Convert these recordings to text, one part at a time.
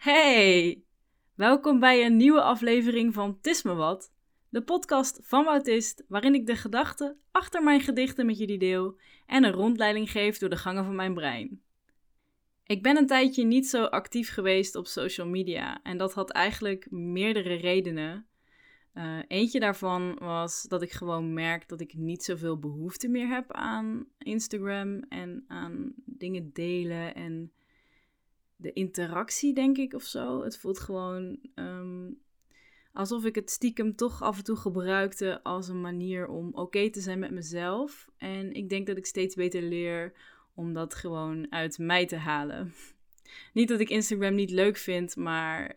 Hey, welkom bij een nieuwe aflevering van Tisme Wat, de podcast van Autist, waarin ik de gedachten achter mijn gedichten met jullie deel en een rondleiding geef door de gangen van mijn brein. Ik ben een tijdje niet zo actief geweest op social media en dat had eigenlijk meerdere redenen. Uh, eentje daarvan was dat ik gewoon merk dat ik niet zoveel behoefte meer heb aan Instagram en aan dingen delen en de interactie, denk ik, of zo. Het voelt gewoon um, alsof ik het stiekem toch af en toe gebruikte als een manier om oké te zijn met mezelf. En ik denk dat ik steeds beter leer om dat gewoon uit mij te halen. Niet dat ik Instagram niet leuk vind, maar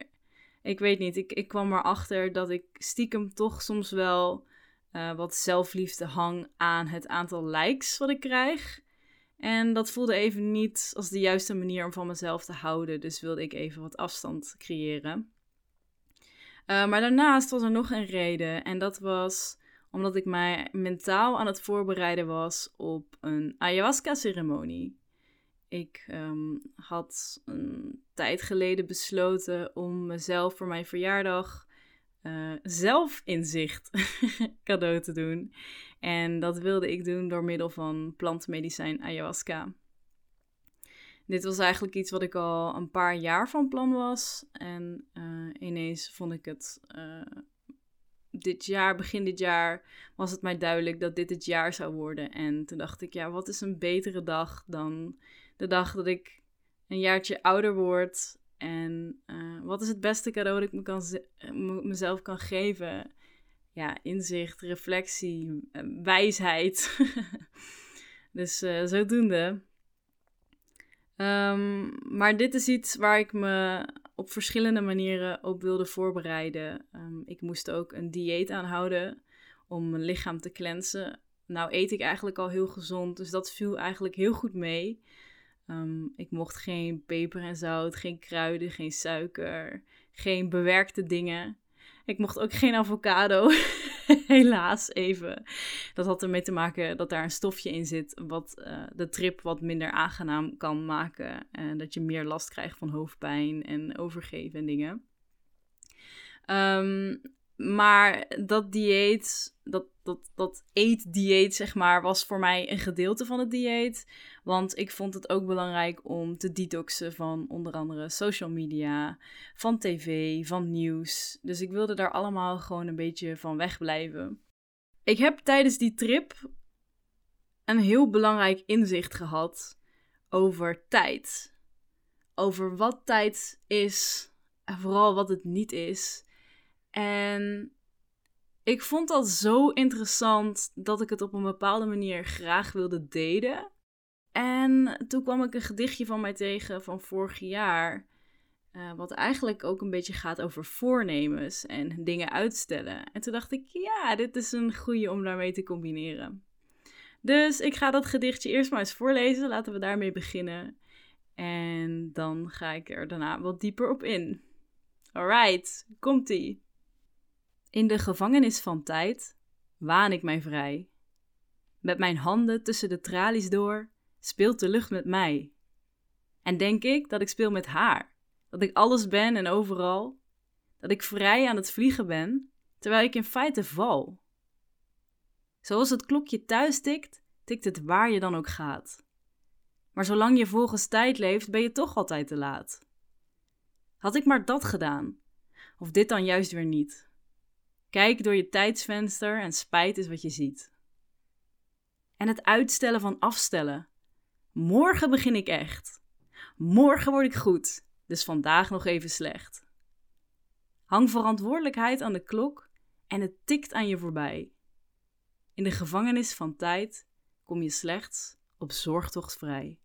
ik weet niet. Ik, ik kwam erachter dat ik stiekem toch soms wel uh, wat zelfliefde hang aan het aantal likes wat ik krijg. En dat voelde even niet als de juiste manier om van mezelf te houden. Dus wilde ik even wat afstand creëren. Uh, maar daarnaast was er nog een reden. En dat was omdat ik mij mentaal aan het voorbereiden was op een ayahuasca-ceremonie. Ik um, had een tijd geleden besloten om mezelf voor mijn verjaardag uh, zelfinzicht cadeau te doen. En dat wilde ik doen door middel van plantmedicijn ayahuasca. Dit was eigenlijk iets wat ik al een paar jaar van plan was. En uh, ineens vond ik het. Uh, dit jaar, begin dit jaar, was het mij duidelijk dat dit het jaar zou worden. En toen dacht ik, ja, wat is een betere dag dan de dag dat ik een jaartje ouder word. En uh, wat is het beste cadeau dat ik kan, mezelf kan geven? ja, inzicht, reflectie, eh, wijsheid. dus uh, zodoende. Um, maar dit is iets waar ik me op verschillende manieren op wilde voorbereiden. Um, ik moest ook een dieet aanhouden om mijn lichaam te cleansen. Nou eet ik eigenlijk al heel gezond, dus dat viel eigenlijk heel goed mee. Um, ik mocht geen peper en zout, geen kruiden, geen suiker, geen bewerkte dingen. Ik mocht ook geen avocado. Helaas even. Dat had ermee te maken dat daar een stofje in zit. wat uh, de trip wat minder aangenaam kan maken. En dat je meer last krijgt van hoofdpijn en overgeven en dingen. Um, maar dat dieet, dat, dat, dat eetdieet, zeg maar, was voor mij een gedeelte van het dieet. Want ik vond het ook belangrijk om te detoxen van onder andere social media, van tv, van nieuws. Dus ik wilde daar allemaal gewoon een beetje van wegblijven. Ik heb tijdens die trip een heel belangrijk inzicht gehad over tijd. Over wat tijd is en vooral wat het niet is. En ik vond dat zo interessant dat ik het op een bepaalde manier graag wilde delen. En toen kwam ik een gedichtje van mij tegen van vorig jaar. Uh, wat eigenlijk ook een beetje gaat over voornemens en dingen uitstellen. En toen dacht ik, ja, dit is een goede om daarmee te combineren. Dus ik ga dat gedichtje eerst maar eens voorlezen. Laten we daarmee beginnen. En dan ga ik er daarna wat dieper op in. Alright, komt-ie. In de gevangenis van tijd waan ik mij vrij. Met mijn handen tussen de tralies door speelt de lucht met mij. En denk ik dat ik speel met haar, dat ik alles ben en overal, dat ik vrij aan het vliegen ben, terwijl ik in feite val. Zoals het klokje thuis tikt, tikt het waar je dan ook gaat. Maar zolang je volgens tijd leeft, ben je toch altijd te laat. Had ik maar dat gedaan, of dit dan juist weer niet. Kijk door je tijdsvenster en spijt is wat je ziet. En het uitstellen van afstellen. Morgen begin ik echt. Morgen word ik goed, dus vandaag nog even slecht. Hang verantwoordelijkheid aan de klok en het tikt aan je voorbij. In de gevangenis van tijd kom je slechts op zorgtocht vrij.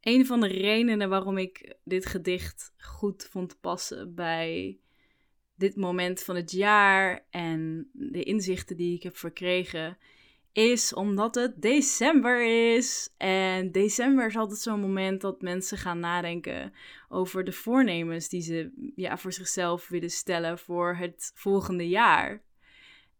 Een van de redenen waarom ik dit gedicht goed vond passen bij dit moment van het jaar en de inzichten die ik heb verkregen, is omdat het december is. En december is altijd zo'n moment dat mensen gaan nadenken over de voornemens die ze ja, voor zichzelf willen stellen voor het volgende jaar.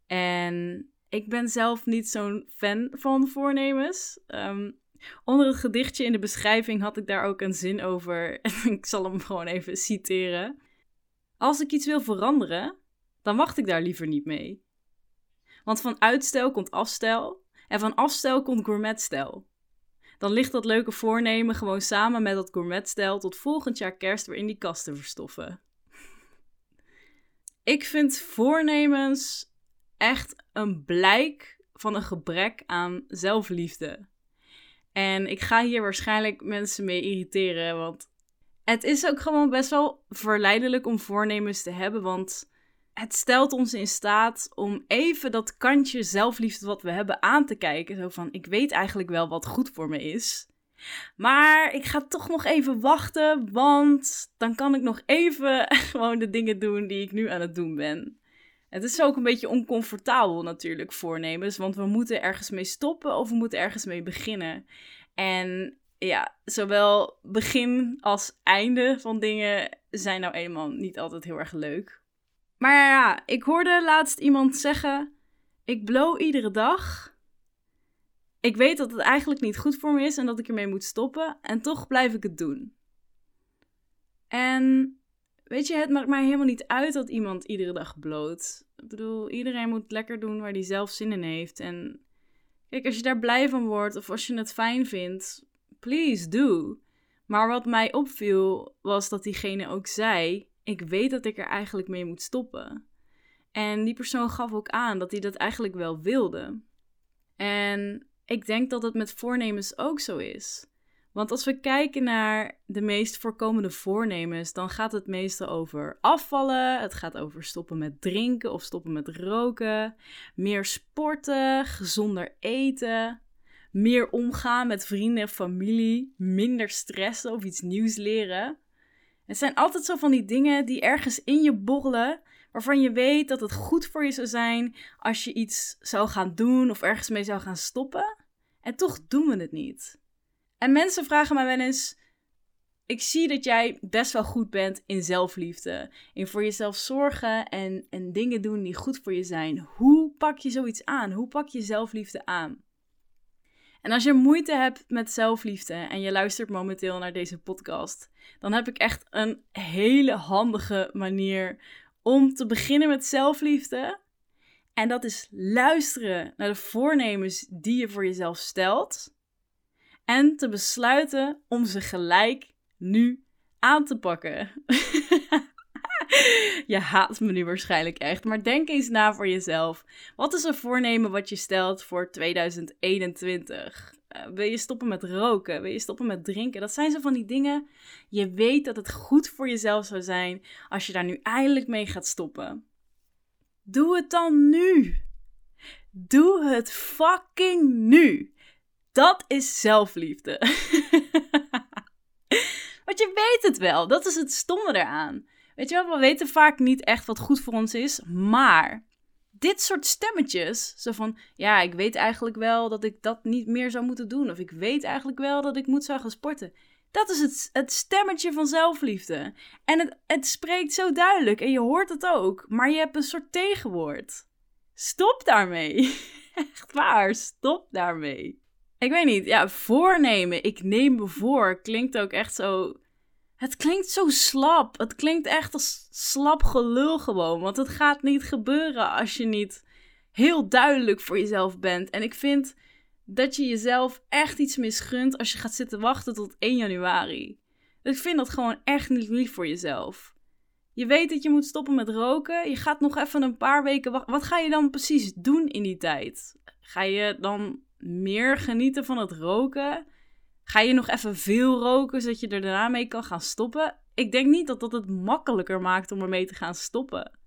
En ik ben zelf niet zo'n fan van voornemens. Um, Onder het gedichtje in de beschrijving had ik daar ook een zin over. Ik zal hem gewoon even citeren. Als ik iets wil veranderen, dan wacht ik daar liever niet mee. Want van uitstel komt afstel en van afstel komt gourmetstel. Dan ligt dat leuke voornemen gewoon samen met dat gourmetstel tot volgend jaar kerst weer in die kast te verstoffen. Ik vind voornemens echt een blijk van een gebrek aan zelfliefde. En ik ga hier waarschijnlijk mensen mee irriteren, want het is ook gewoon best wel verleidelijk om voornemens te hebben, want het stelt ons in staat om even dat kantje zelfliefde wat we hebben aan te kijken. Zo van, ik weet eigenlijk wel wat goed voor me is. Maar ik ga toch nog even wachten, want dan kan ik nog even gewoon de dingen doen die ik nu aan het doen ben. Het is ook een beetje oncomfortabel natuurlijk, voornemens, want we moeten ergens mee stoppen of we moeten ergens mee beginnen. En ja, zowel begin als einde van dingen zijn nou eenmaal niet altijd heel erg leuk. Maar ja, ik hoorde laatst iemand zeggen: Ik blow iedere dag. Ik weet dat het eigenlijk niet goed voor me is en dat ik ermee moet stoppen. En toch blijf ik het doen. En weet je, het maakt mij helemaal niet uit dat iemand iedere dag bloot. Ik bedoel, iedereen moet lekker doen waar hij zelf zin in heeft. En kijk, als je daar blij van wordt of als je het fijn vindt, please do. Maar wat mij opviel was dat diegene ook zei: Ik weet dat ik er eigenlijk mee moet stoppen. En die persoon gaf ook aan dat hij dat eigenlijk wel wilde. En ik denk dat het met voornemens ook zo is. Want als we kijken naar de meest voorkomende voornemens, dan gaat het meestal over afvallen. Het gaat over stoppen met drinken of stoppen met roken. Meer sporten, gezonder eten. Meer omgaan met vrienden en familie. Minder stressen of iets nieuws leren. Het zijn altijd zo van die dingen die ergens in je borrelen. Waarvan je weet dat het goed voor je zou zijn als je iets zou gaan doen of ergens mee zou gaan stoppen. En toch doen we het niet. En mensen vragen mij wel eens: Ik zie dat jij best wel goed bent in zelfliefde. In voor jezelf zorgen en, en dingen doen die goed voor je zijn. Hoe pak je zoiets aan? Hoe pak je zelfliefde aan? En als je moeite hebt met zelfliefde en je luistert momenteel naar deze podcast, dan heb ik echt een hele handige manier om te beginnen met zelfliefde. En dat is luisteren naar de voornemens die je voor jezelf stelt en te besluiten om ze gelijk nu aan te pakken. je haat me nu waarschijnlijk echt, maar denk eens na voor jezelf. Wat is een voornemen wat je stelt voor 2021? Uh, eh, wil je stoppen met roken? Wil je stoppen met drinken? Dat zijn zo van die dingen. Je weet dat het goed voor jezelf zou zijn als je daar nu eindelijk mee gaat stoppen. Doe het dan nu. Doe het fucking nu. Dat is zelfliefde. Want je weet het wel. Dat is het stomme eraan. Weet je wel, we weten vaak niet echt wat goed voor ons is. Maar dit soort stemmetjes, zo van, ja, ik weet eigenlijk wel dat ik dat niet meer zou moeten doen. Of ik weet eigenlijk wel dat ik moet zou gaan sporten. Dat is het, het stemmetje van zelfliefde. En het, het spreekt zo duidelijk en je hoort het ook. Maar je hebt een soort tegenwoord. Stop daarmee. Echt waar, stop daarmee. Ik weet niet, ja, voornemen. Ik neem me voor. Klinkt ook echt zo. Het klinkt zo slap. Het klinkt echt als slap gelul gewoon. Want het gaat niet gebeuren als je niet heel duidelijk voor jezelf bent. En ik vind dat je jezelf echt iets misgunt als je gaat zitten wachten tot 1 januari. Ik vind dat gewoon echt niet lief voor jezelf. Je weet dat je moet stoppen met roken. Je gaat nog even een paar weken wachten. Wat ga je dan precies doen in die tijd? Ga je dan meer genieten van het roken? Ga je nog even veel roken zodat je er daarna mee kan gaan stoppen? Ik denk niet dat dat het makkelijker maakt om ermee te gaan stoppen.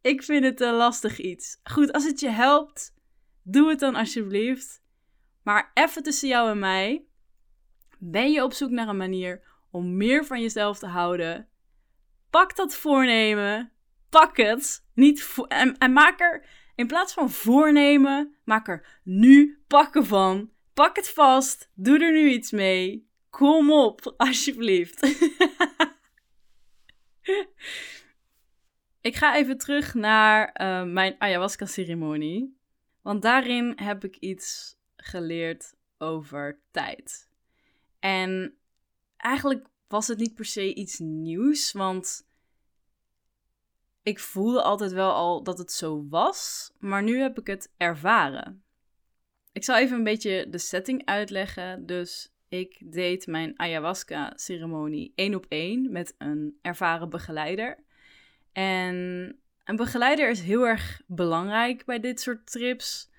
Ik vind het een lastig iets. Goed, als het je helpt, doe het dan alsjeblieft. Maar even tussen jou en mij. Ben je op zoek naar een manier om meer van jezelf te houden? Pak dat voornemen. Pak het. Niet en maak er in plaats van voornemen, maak er nu pakken van. Pak het vast. Doe er nu iets mee. Kom op, alsjeblieft. ik ga even terug naar uh, mijn ayahuasca-ceremonie. Want daarin heb ik iets geleerd over tijd. En eigenlijk was het niet per se iets nieuws, want ik voelde altijd wel al dat het zo was, maar nu heb ik het ervaren. Ik zal even een beetje de setting uitleggen. Dus ik deed mijn ayahuasca-ceremonie één op één met een ervaren begeleider. En een begeleider is heel erg belangrijk bij dit soort trips,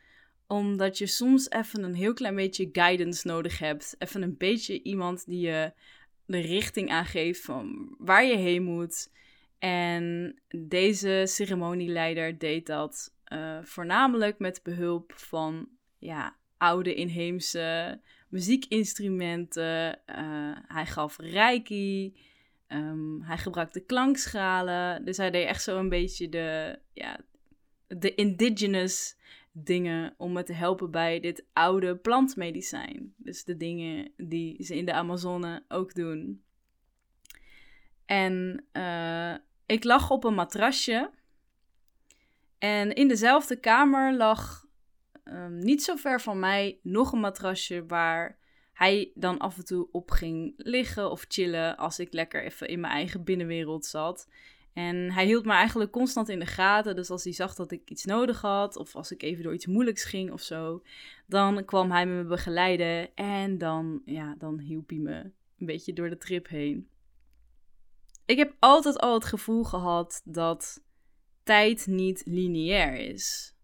omdat je soms even een heel klein beetje guidance nodig hebt. Even een beetje iemand die je de richting aangeeft van waar je heen moet. En deze ceremonieleider deed dat uh, voornamelijk met behulp van ja, oude inheemse muziekinstrumenten. Uh, hij gaf reiki. Um, hij gebruikte klankschalen. Dus hij deed echt zo een beetje de, ja, de indigenous dingen om me te helpen bij dit oude plantmedicijn. Dus de dingen die ze in de Amazone ook doen. En uh, ik lag op een matrasje. En in dezelfde kamer lag um, niet zo ver van mij nog een matrasje waar hij dan af en toe op ging liggen of chillen als ik lekker even in mijn eigen binnenwereld zat. En hij hield me eigenlijk constant in de gaten. Dus als hij zag dat ik iets nodig had, of als ik even door iets moeilijks ging of zo, dan kwam hij me begeleiden en dan, ja, dan hielp hij me een beetje door de trip heen. Ik heb altijd al het gevoel gehad dat tijd niet lineair is.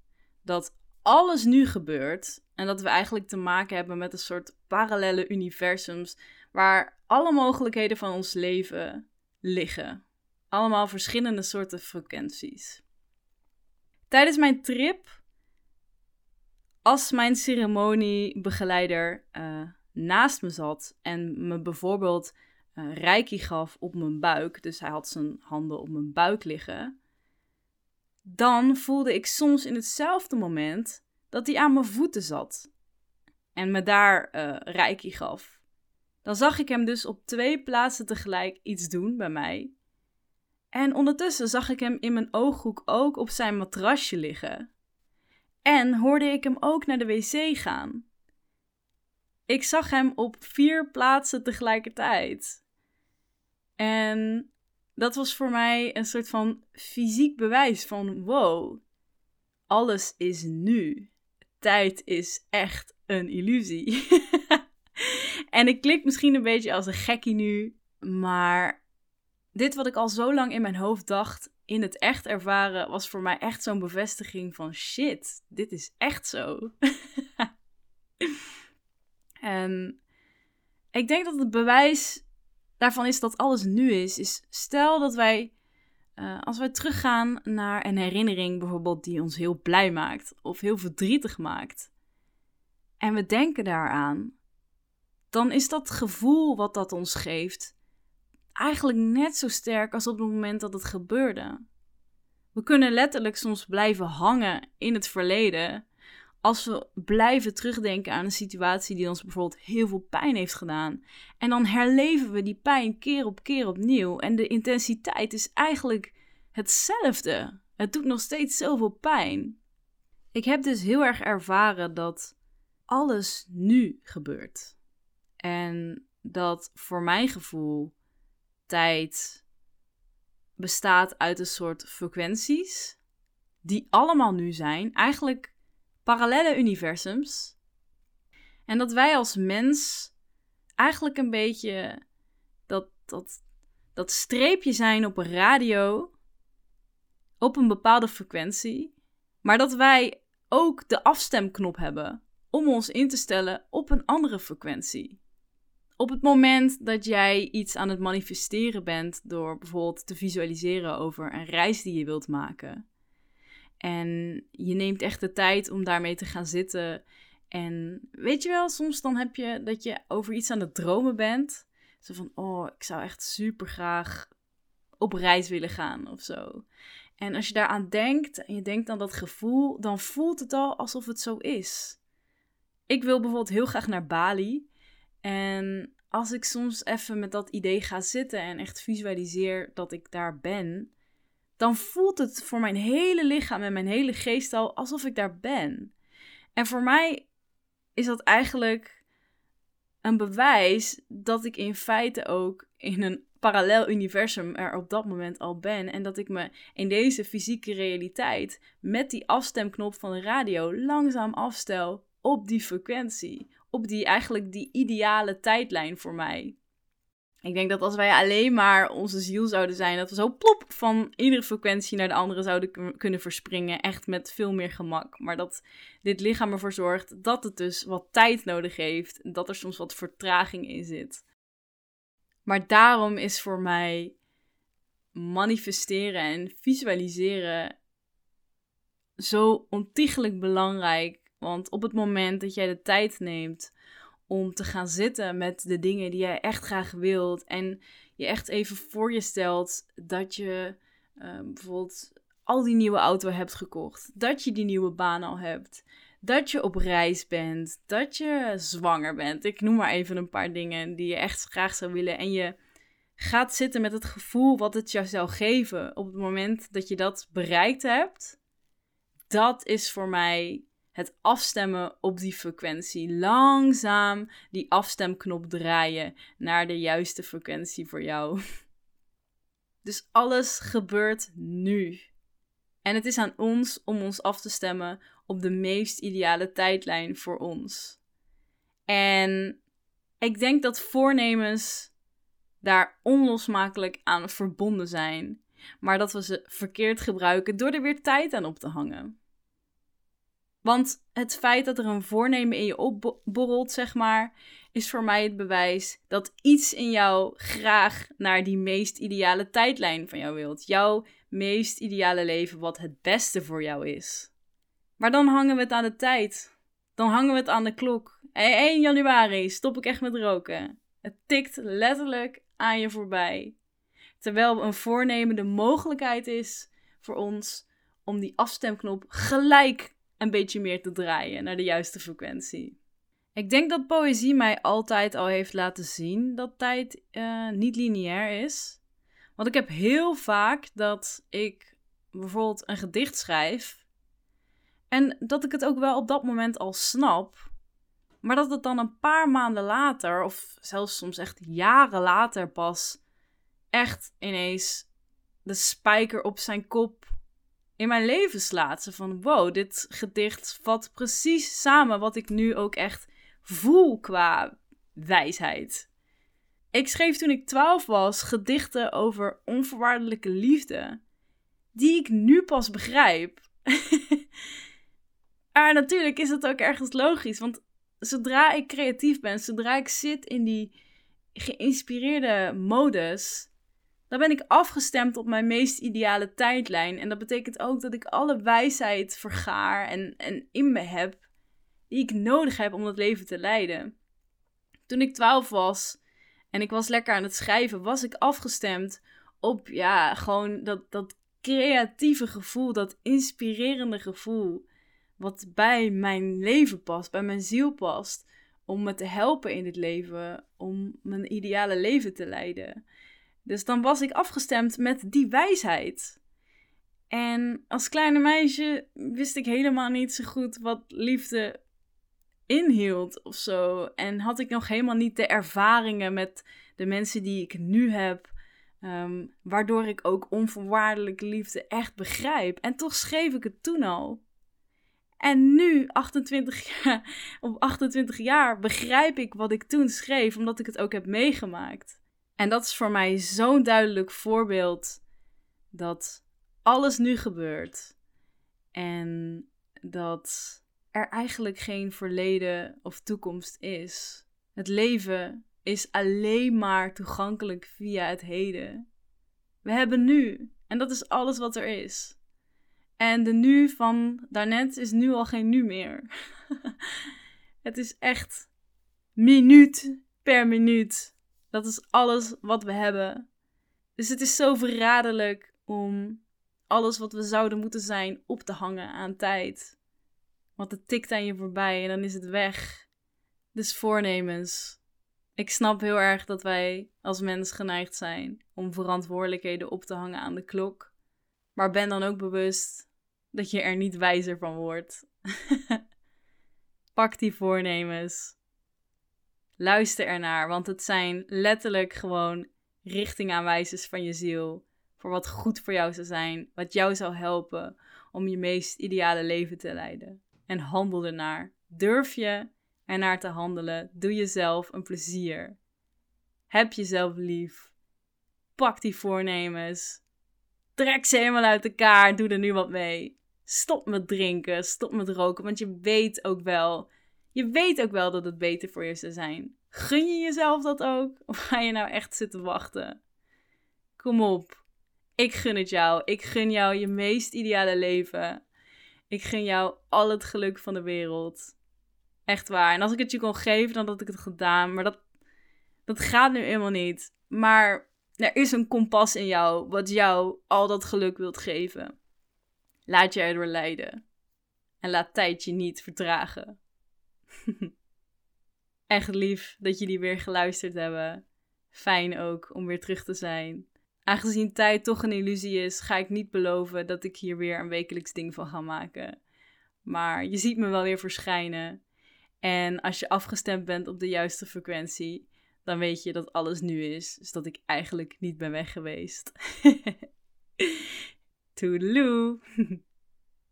Dat alles nu gebeurt en dat we eigenlijk te maken hebben met een soort parallele universums waar alle mogelijkheden van ons leven liggen. Allemaal verschillende soorten frequenties. Tijdens mijn trip, als mijn ceremoniebegeleider uh, naast me zat en me bijvoorbeeld uh, reiki gaf op mijn buik, dus hij had zijn handen op mijn buik liggen, dan voelde ik soms in hetzelfde moment dat hij aan mijn voeten zat en me daar uh, reiki gaf. Dan zag ik hem dus op twee plaatsen tegelijk iets doen bij mij. En ondertussen zag ik hem in mijn ooghoek ook op zijn matrasje liggen. En hoorde ik hem ook naar de wc gaan. Ik zag hem op vier plaatsen tegelijkertijd. En dat was voor mij een soort van fysiek bewijs van wow, alles is nu. Tijd is echt een illusie. en ik klik misschien een beetje als een gekkie nu, maar dit wat ik al zo lang in mijn hoofd dacht, in het echt ervaren, was voor mij echt zo'n bevestiging van shit, dit is echt zo. en ik denk dat het bewijs daarvan is dat alles nu is, is stel dat wij, uh, als wij teruggaan naar een herinnering bijvoorbeeld die ons heel blij maakt of heel verdrietig maakt, en we denken daaraan, dan is dat gevoel wat dat ons geeft eigenlijk net zo sterk als op het moment dat het gebeurde. We kunnen letterlijk soms blijven hangen in het verleden als we blijven terugdenken aan een situatie die ons bijvoorbeeld heel veel pijn heeft gedaan. En dan herleven we die pijn keer op keer opnieuw. En de intensiteit is eigenlijk hetzelfde. Het doet nog steeds zoveel pijn. Ik heb dus heel erg ervaren dat alles nu gebeurt. En dat voor mijn gevoel tijd bestaat uit een soort frequenties die allemaal nu zijn. Eigenlijk parallele universums. En dat wij als mens eigenlijk een beetje dat, dat, dat streepje zijn op een radio op een bepaalde frequentie. Maar dat wij ook de afstemknop hebben om ons in te stellen op een andere frequentie. Op het moment dat jij iets aan het manifesteren bent door bijvoorbeeld te visualiseren over een reis die je wilt maken, en je neemt echt de tijd om daarmee te gaan zitten. En weet je wel, soms dan heb je dat je over iets aan het dromen bent. Zo van, oh, ik zou echt super graag op reis willen gaan of zo. En als je daaraan denkt en je denkt aan dat gevoel, dan voelt het al alsof het zo is. Ik wil bijvoorbeeld heel graag naar Bali. En als ik soms even met dat idee ga zitten en echt visualiseer dat ik daar ben, dan voelt het voor mijn hele lichaam en mijn hele geest al alsof ik daar ben. En voor mij is dat eigenlijk een bewijs dat ik in feite ook in een parallel universum er op dat moment al ben. En dat ik me in deze fysieke realiteit met die afstemknop van de radio langzaam afstel op die frequentie. Op die eigenlijk die ideale tijdlijn voor mij. Ik denk dat als wij alleen maar onze ziel zouden zijn, dat we zo plop van iedere frequentie naar de andere zouden kunnen verspringen. Echt met veel meer gemak. Maar dat dit lichaam ervoor zorgt dat het dus wat tijd nodig heeft. Dat er soms wat vertraging in zit. Maar daarom is voor mij manifesteren en visualiseren zo ontiegelijk belangrijk. Want op het moment dat jij de tijd neemt om te gaan zitten met de dingen die jij echt graag wilt. En je echt even voor je stelt dat je ehm, bijvoorbeeld al die nieuwe auto hebt gekocht. Dat je die nieuwe baan al hebt. Dat je op reis bent. Dat je zwanger bent. Ik noem maar even een paar dingen die je echt graag zou willen. En je gaat zitten met het gevoel wat het jou zou geven op het moment dat je dat bereikt hebt. Dat is voor mij het afstemmen op die frequentie. Langzaam die afstemknop draaien naar de juiste frequentie voor jou. Dus alles gebeurt nu. En het is aan ons om ons af te stemmen op de meest ideale tijdlijn voor ons. En ik denk dat voornemens daar onlosmakelijk aan verbonden zijn, maar dat we ze verkeerd gebruiken door er weer tijd aan op te hangen. Want het feit dat er een voornemen in je opborrelt, zeg maar, is voor mij het bewijs dat iets in jou graag naar die meest ideale tijdlijn van jou wilt. Jouw meest ideale leven, wat het beste voor jou is. Maar dan hangen we het aan de tijd. Dan hangen we het aan de klok. 1 januari stop ik echt met roken. Het tikt letterlijk aan je voorbij. Terwijl een voornemen de mogelijkheid is voor ons om die afstemknop gelijk een beetje meer te draaien naar de juiste frequentie. Ik denk dat poëzie mij altijd al heeft laten zien dat tijd uh, niet lineair is. Want ik heb heel vaak dat ik bijvoorbeeld een gedicht schrijf. En dat ik het ook wel op dat moment al snap. Maar dat het dan een paar maanden later, of zelfs soms echt jaren later pas, echt ineens de spijker op zijn kop in mijn leven slaat. Ze van wow, dit gedicht vat precies samen wat ik nu ook echt voel qua wijsheid. Ik schreef toen ik 12 was gedichten over onvoorwaardelijke liefde, die ik nu pas begrijp. maar natuurlijk is het ook ergens logisch, want zodra ik creatief ben, zodra ik zit in die geïnspireerde modus, dan ben ik afgestemd op mijn meest ideale tijdlijn. En dat betekent ook dat ik alle wijsheid vergaar en, en in me heb die ik nodig heb om dat leven te leiden. Toen ik 12 was en ik was lekker aan het schrijven, was ik afgestemd op ja, gewoon dat, dat creatieve gevoel, dat inspirerende gevoel. Wat bij mijn leven past, bij mijn ziel past. Om me te helpen in dit leven, om mijn ideale leven te leiden. Dus dan was ik afgestemd met die wijsheid. En als kleine meisje wist ik helemaal niet zo goed wat liefde inhield of zo. En had ik nog helemaal niet de ervaringen met de mensen die ik nu heb. Ehm, waardoor ik ook onvoorwaardelijke liefde echt begrijp. En toch schreef ik het toen al. En nu, 28 jaar, op 28 jaar, begrijp ik wat ik toen schreef, omdat ik het ook heb meegemaakt. En dat is voor mij zo'n duidelijk voorbeeld dat alles nu gebeurt. En dat er eigenlijk geen verleden of toekomst is. Het leven is alleen maar toegankelijk via het heden. We hebben nu en dat is alles wat er is. En de nu van daarnet is nu al geen nu meer. het is echt minuut per minuut dat is alles wat we hebben. Dus het is zo verraderlijk om alles wat we zouden moeten zijn op te hangen aan tijd. Want het tikt aan je voorbij en dan is het weg. Dus voornemens. Ik snap heel erg dat wij als mens geneigd zijn om verantwoordelijkheden op te hangen aan de klok. Maar ben dan ook bewust dat je er niet wijzer van wordt. Pak die voornemens. Luister ernaar, want het zijn letterlijk gewoon richtingaanwijzers van je ziel. Voor wat goed voor jou zou zijn, wat jou zou helpen om je meest ideale leven te leiden. En handel ernaar. Durf je ernaar te handelen. Doe jezelf een plezier. Heb jezelf lief. Pak die voornemens. Trek ze helemaal uit elkaar. Doe er nu wat mee. Stop met drinken. Stop met roken. Want je weet ook wel. Je weet ook wel dat het beter voor je zou zijn. Gun je jezelf dat ook? Of ga je nou echt zitten wachten? Kom op. Ik gun het jou. Ik gun jou je meest ideale leven. Ik gun jou al het geluk van de wereld. Echt waar. En als ik het je kon geven, dan had ik het gedaan. Maar dat, dat gaat nu helemaal niet. Maar er is een kompas in jou wat jou al dat geluk wilt geven. Laat je erdoor leiden. En laat tijd je niet vertragen. Echt lief dat jullie weer geluisterd hebben. Fijn ook om weer terug te zijn. Aangezien tijd toch een illusie is, ga ik niet beloven dat ik hier weer een wekelijks ding van ga maken. Maar je ziet me wel weer verschijnen. En als je afgestemd bent op de juiste frequentie, dan weet je dat alles nu is. Dus dat ik eigenlijk niet ben weg geweest. Toedeloe!